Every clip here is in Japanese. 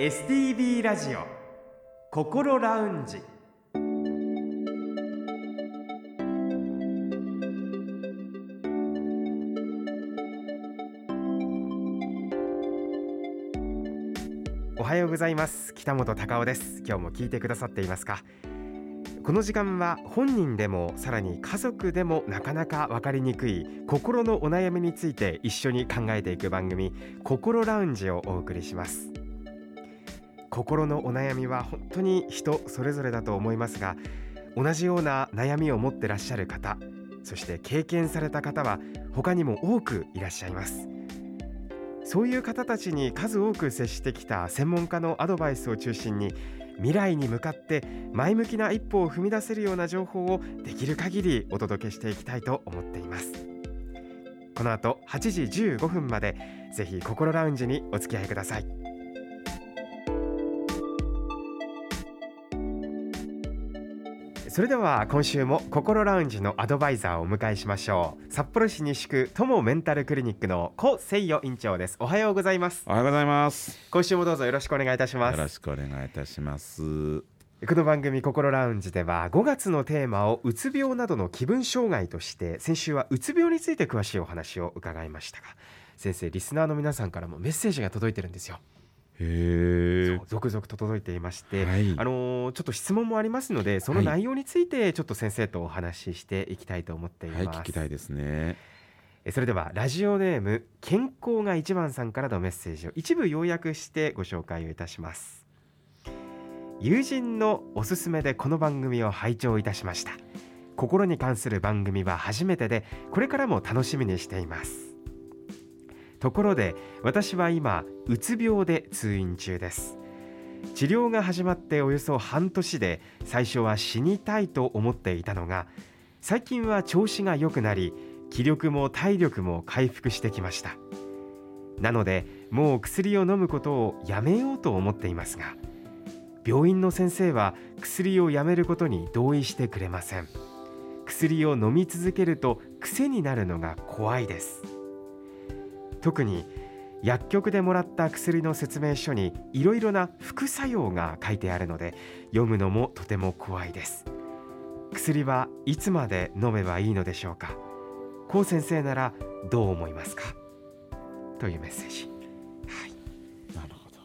STB ラジオ心ラウンジ。おはようございます。北本隆夫です。今日も聞いてくださっていますか？この時間は本人でもさらに家族でもなかなか分かりにくい心のお悩みについて一緒に考えていく番組心ラウンジをお送りします。心のお悩みは本当に人それぞれだと思いますが同じような悩みを持ってらっしゃる方そして経験された方は他にも多くいらっしゃいます。そういう方たちに数多く接してきた専門家のアドバイスを中心に未来に向かって前向きな一歩を踏み出せるような情報をできる限りお届けしていきたいと思っています。この後8時15分までぜひ心ラウンジにお付き合いください。それでは今週も心ラウンジのアドバイザーをお迎えしましょう札幌市西区友メンタルクリニックの小誠代院長ですおはようございますおはようございます。今週もどうぞよろしくお願いいたしまよろすしくお願いいたします。この番組心ラウンジでは5月のテーマをうつ病などの気分障害として先週はうつ病について詳しいお話を伺いましたが先生リスナーの皆さんからもメッセージが届いてるんですよ。続々と届いていまして、はい。あのーちょっと質問もありますのでそのはい内容についてちょっと先生とお話ししていきたいと思っています、はい、聞きたいですね。えそれではラジオネーム健康が一番さんからのメッセージを一部要約してご紹介をいたします。友人のおすすめでこの番組を拝聴いたしました。心に関する番組は初めてでこれからも楽しみにしていますところで私は今うつ病で通院中です。治療が始まっておよそ半年で最初は死にたいと思っていたのが最近は調子が良くなり気力も体力も回復してきました。なのでもう薬を飲むことをやめようと思っていますが病院の先生は薬をやめることに同意してくれません。薬を飲み続けると癖になるのが怖いです。特に薬局でもらった薬の説明書にいろいろな副作用が書いてあるので読むのもとても怖いです。薬はいつまで飲めばいいのでしょうか？高先生ならどう思いますか？というメッセージ、はい。なるほど。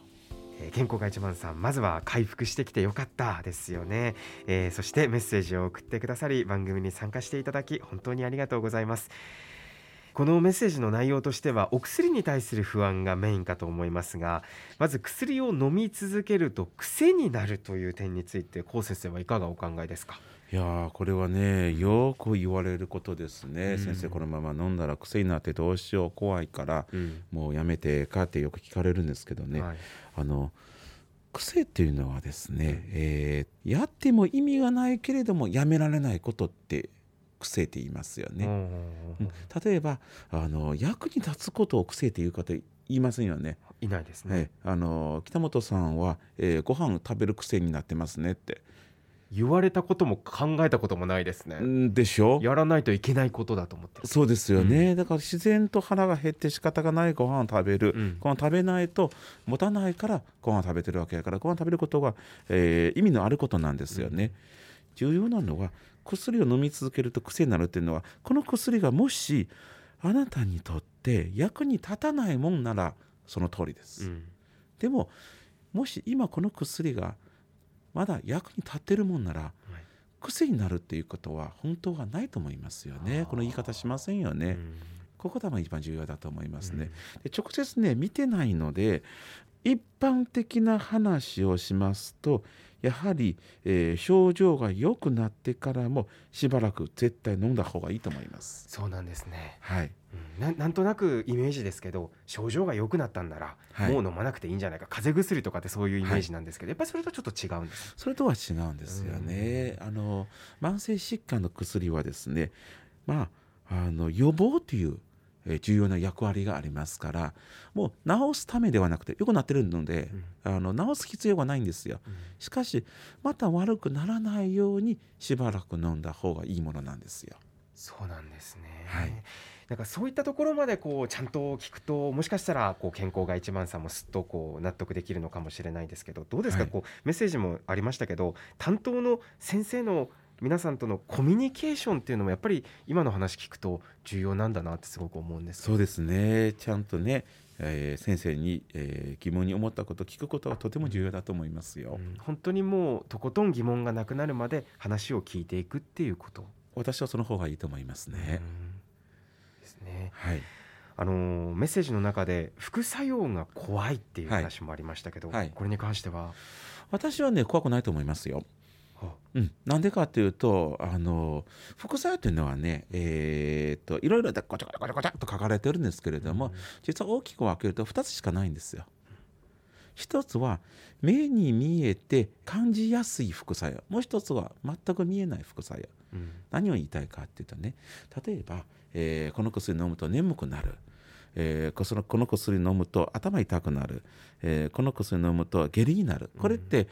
えー健康が一番さんまずは回復してきてよかったですよね、えーそしてメッセージを送ってくださり番組に参加していただき本当にありがとうございますこのメッセージの内容としてはお薬に対する不安がメインかと思いますがまず薬を飲み続けると癖になるという点について高先生はいかがお考えですか？いやーこれはねよく言われることですね、うん。先生このまま飲んだら癖になってどうしよう怖いからうん。もうやめてかってよく聞かれるんですけどね、はい。あの癖っていうのはですね、えーやっても意味がないけれどもやめられないことって癖って言いますよね。うんうん例えばあの役に立つことを癖っていう方言いませんよね。いないですね、ねあの北本さんは、えーご飯食べる癖になってますねって。言われたことも考えたこともないですね、んでしょ？やらないといけないことだと思ってる。そうですよね、だから自然と腹が減って仕方がないご飯を食べる、うん。ご飯食べないと持たないからご飯食べてるわけやからご飯食べることが、えー意味のあることなんですよね。重要なのは薬を飲み続けると癖になるっていうのはこの薬がもしあなたにとって役に立たないもんならその通りです。うんでももし今この薬がまだ役に立ってるもんなら癖になるっていうことは本当はないと思いますよね。この言い方しませんよね。うんここが一番重要だと思いますね。で直接ね見てないので一般的な話をしますとやはり、えー症状が良くなってからもしばらく絶対飲んだ方がいいと思います。そうなんですね、はい、うん。ななんとなくイメージですけど症状が良くなったんなら、はい。もう飲まなくていいんじゃないか。風邪薬とかってそういうイメージなんですけど、やっぱりそれとちょっと違うんですそれとは違うんですよね。あの慢性疾患の薬はですね、まああの予防というえー重要な役割がありますから、もう治すためではなくて良くなってるので、あの治す必要がないんですよ。しかしまた悪くならないようにしばらく飲んだ方がいいものなんですよ。そうなんですね、はい。なんかそういったところまでこうちゃんと聞くともしかしたらこう健康が一番さんもすっとこう納得できるのかもしれないですけどどうですか、はい。こうメッセージもありましたけど担当の先生の皆さんとのコミュニケーションっていうのもやっぱり今の話聞くと重要なんだなってすごく思うんです。そうですね。ちゃんとね、えー先生に、えー疑問に思ったこと聞くことはとても重要だと思いますよ、うん。本当にもうとことん疑問がなくなるまで話を聞いていくっていうこと。私はその方がいいと思いますね、うん。ですね。はい。あのーメッセージの中で副作用が怖いっていうはい。話もありましたけど、はい。これに関しては、私はね怖くないと思いますよ。はうん、なんでかっていうとあの副作用というのはね、えー、といろいろでごちゃごちゃごちゃごちゃっと書かれてるんですけれども、実は大きく分けると2つしかないんですよ。一つは目に見えて感じやすい副作用。もう一つは全く見えない副作用。うん。何を言いたいかっていうとね例えば、えーこの薬飲むと眠くなる、えーこそのこの薬飲むと頭痛くなる、えーこの薬飲むと下痢になる。これって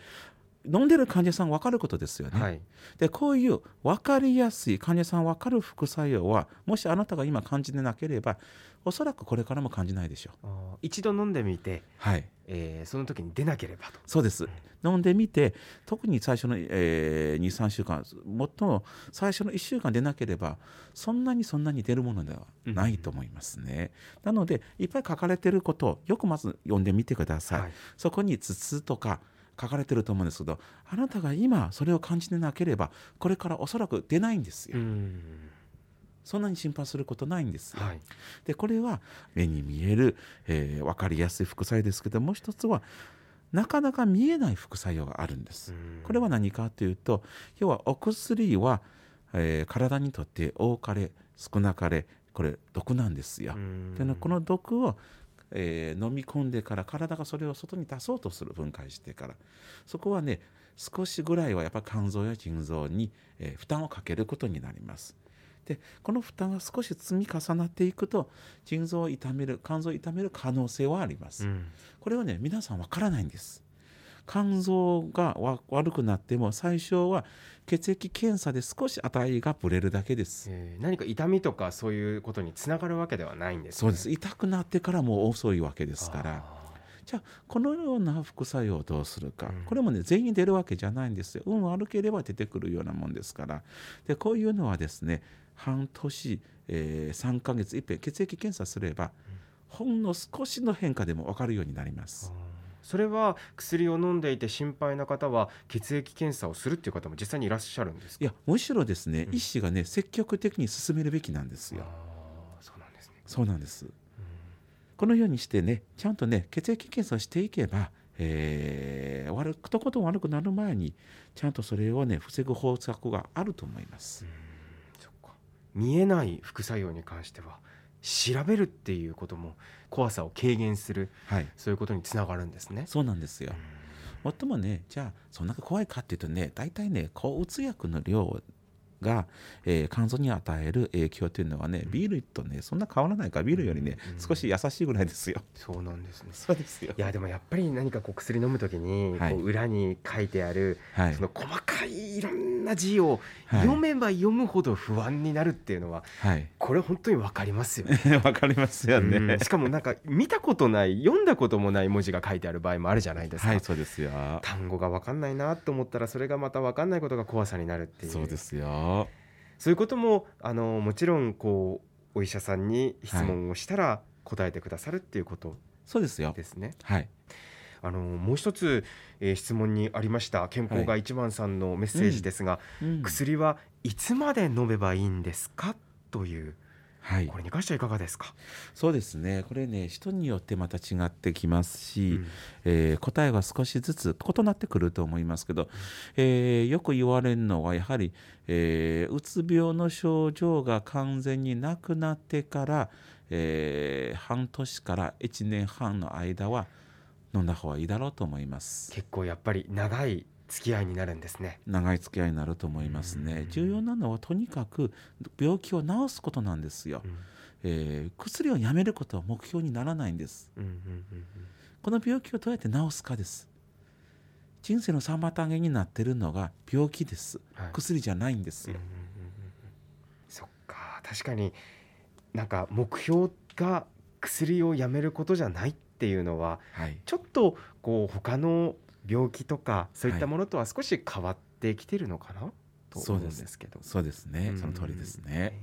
飲んでる患者さん分かることですよね。はい、でこういう分かりやすい患者さん分かる副作用はもしあなたが今感じてなければおそらくこれからも感じないでしょう。一度飲んでみて、はいえーその時に出なければと。そうです飲んでみて特に最初の、え23週間最も最初の1週間出なければそんなにそんなに出るものではないと思いますね。なのでいっぱい書かれてることをよくまず読んでみてください。はいそこに頭痛とか書かれてると思うんですけどあなたが今それを感じてなければこれからおそらく出ないんですよ。うんそんなに心配することないんですよ。はいでこれは目に見える、えー分かりやすい副作用ですけどもう一つはなかなか見えない副作用があるんです。うんこれは何かというと要はお薬は、えー体にとって多かれ少なかれこれ毒なんですよ。うんでねこの毒を、えー飲み込んでから体がそれを外に出そうとする分解してからそこはね少しぐらいはやっぱ肝臓や腎臓に、えー負担をかけることになります。でこの負担が少し積み重なっていくと腎臓を痛める肝臓を痛める可能性はあります。うんこれはね皆さんわからないんです。肝臓がわ悪くなっても最初は血液検査で少し値がぶれるだけです。えー何か痛みとかそういうことにつながるわけではないんです、ね、そうです。痛くなってからもう遅いわけですから。あじゃあこのような副作用をどうするか、うん。これもね全員出るわけじゃないんですよ。運悪ければ出てくるようなもんですから。でこういうのはですね半年、えー3ヶ月いっぺん血液検査すれば、ほんの少しの変化でも分かるようになります。ーそれは薬を飲んでいて心配な方は血液検査をするっていう方も実際にいらっしゃるんですか？いやむしろですね、うん医師がね積極的に進めるべきなんですよ。そうなんですね、そうなんです。うんこのようにしてねちゃんとね血液検査をしていけば、えー悪くとことん悪くなる前にちゃんとそれをね防ぐ方策があると思います。そっか見えない副作用に関しては調べるっていうことも怖さを軽減するはいそういうことにつながるんですね。そうなんですよ。もっともねじゃあそんな怖いかっていうとね大体ね抗うつ薬の量が、えー肝臓に与える影響というのはねビールとねそんな変わらないからビールよりねうん少し優しいぐらいですよ。そうなんですね。そうですよいやでもやっぱり何かこう薬飲むときにはいこう裏に書いてあるはいその細かいいろんな字をはい読めば読むほど不安になるっていうのははいこれ本当にわかりますよね。わかりますよね。うんしかもなんか見たことない読んだこともない文字が書いてある場合もあるじゃないですか。はいそうですよ。単語が分かんないなと思ったらそれがまた分かんないことが怖さになるっていうそうですよ。そういうこともあのもちろんこうお医者さんに質問をしたら答えてくださるっていうことそうですよ。ですね。はい。あのもう一つ、えー質問にありました健康が一番さんのメッセージですが、うん薬はいつまで飲めばいいんですか？というはいこ。れに関してはいかがですか、そうですね。これね人によってまた違ってきますし、うんえー答えは少しずつ異なってくると思いますけど、えーよく言われるのはやはり、えーうつ病の症状が完全になくなってから、えー半年から1年半の間は飲んだ方がいいだろうと思います。結構やっぱり長い付き合いになるんですね。長い付き合いになると思いますうんね。重要なのはとにかく病気を治すことなんですよ。うんえー薬をやめることは目標にならないんです。うんうんうんこの病気をどうやって治すかです。人生の妨げになっているのが病気です。はい薬じゃないんですようんうん。うんうんそっか確かになんか目標が薬をやめることじゃないっていうのははいちょっとこう他の病気とかそういったものとは少し変わってきてるのかな、と思うんですけど。そうですね。うん。その通りですね。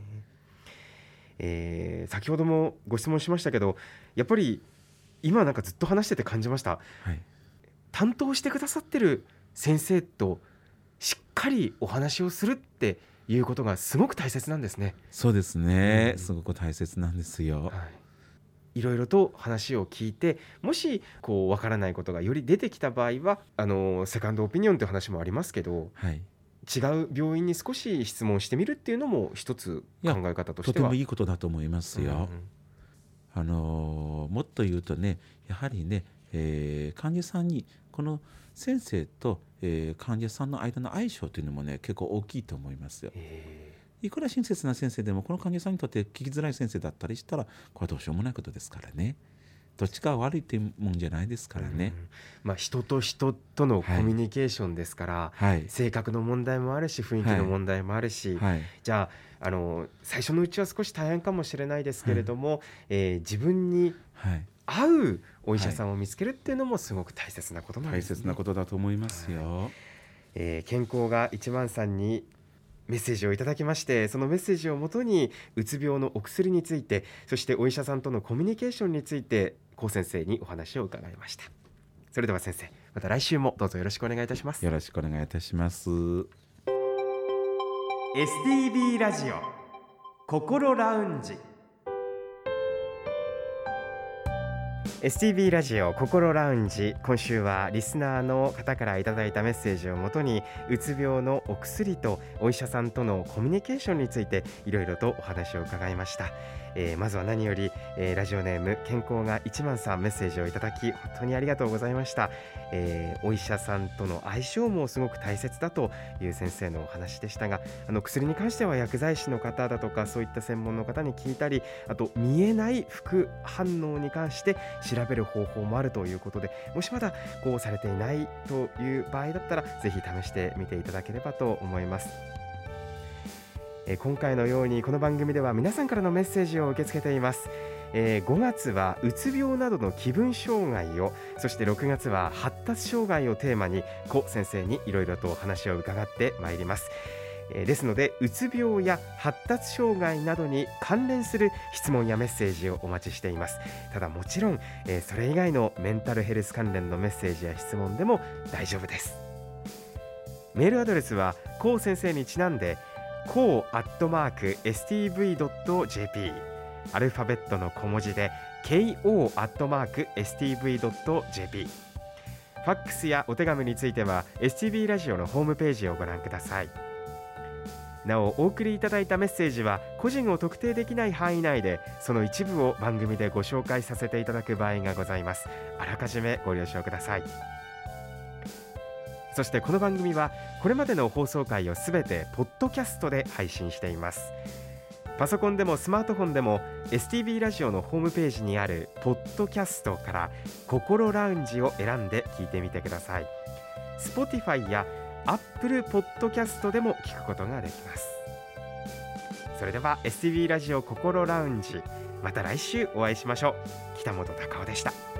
えー先ほどもご質問しましたけどやっぱり今なんかずっと話してて感じました。はい。担当してくださってる先生としっかりお話をするっていうことがすごく大切なんですね。そうですね。うん。すごく大切なんですよ。はい、いろいろと話を聞いてもしこうわからないことがより出てきた場合はあのセカンドオピニオンという話もありますけどはい。違う病院に少し質問してみるっていうのも一つ考え方としては。とてもいいことだと思いますよ、あのーもっと言うとねやはりね、えー患者さんにこの先生と、えー患者さんの間の相性というのもね結構大きいと思いますよ。えいくら親切な先生でもこの患者さんにとって聞きづらい先生だったりしたらこれはどうしようもないことですからね。どっちかが悪いっていうもんじゃないですーからね。うん。まあ、人と人とのコミュニケーションですから、はい、性格の問題もあるし雰囲気の問題もあるし、はい、じゃああの最初のうちは少し大変かもしれないですけれども、えー自分にはい、合うお医者さんを見つけるっていうのもすごく大切なことなんです、ね。大切なことだと思いますよ。えー健康が一番さんにメッセージをいただきましてそのメッセージをもとにうつ病のお薬についてそしてお医者さんとのコミュニケーションについて高先生にお話を伺いました。それでは先生また来週もどうぞよろしくお願いいたします。よろしくお願いいたします。STB ラジオ心ラウンジ STB ラジオ心ラウンジ。今週はリスナーの方からいただいたメッセージをもとにうつ病のお薬とお医者さんとのコミュニケーションについていろいろとお話を伺いました、えーまずは何より、えーラジオネーム健康が一番さんメッセージをいただき本当にありがとうございました、えーお医者さんとの相性もすごく大切だという先生のお話でしたがあの薬に関しては薬剤師の方だとかそういった専門の方に聞いたりあと見えない副反応に関して調べる方法もあるということでもしまだこうされていないという場合だったらぜひ試してみていただければと思います。えー今回のようにこの番組では皆さんからのメッセージを受け付けています。えー5月はうつ病などの気分障害をそして6月は発達障害をテーマに古先生にいろいろとお話を伺ってまいります。えーですのでうつ病や発達障害などに関連する質問やメッセージをお待ちしていますただもちろん、えーそれ以外のメンタルヘルス関連のメッセージや質問でも大丈夫ですメールアドレスはこう先生にちなんでこうアットマーク stv.jp アルファベットの小文字で ko アットマーク stv.jp ファックスやお手紙については STB ラジオのホームページをご覧ください。なおお送りいただいたメッセージは個人を特定できない範囲内でその一部を番組でご紹介させていただく場合がございます。あらかじめご了承ください。そしてこの番組はこれまでの放送回をすべてポッドキャストで配信しています。パソコンでもスマートフォンでも STB ラジオのホームページにあるポッドキャストから心ラウンジを選んで聞いてみてください。Spotify や Apple Podcast でも聞くことができます。それでは STB ラジオ心ラウンジまた来週お会いしましょう。北本隆夫でした。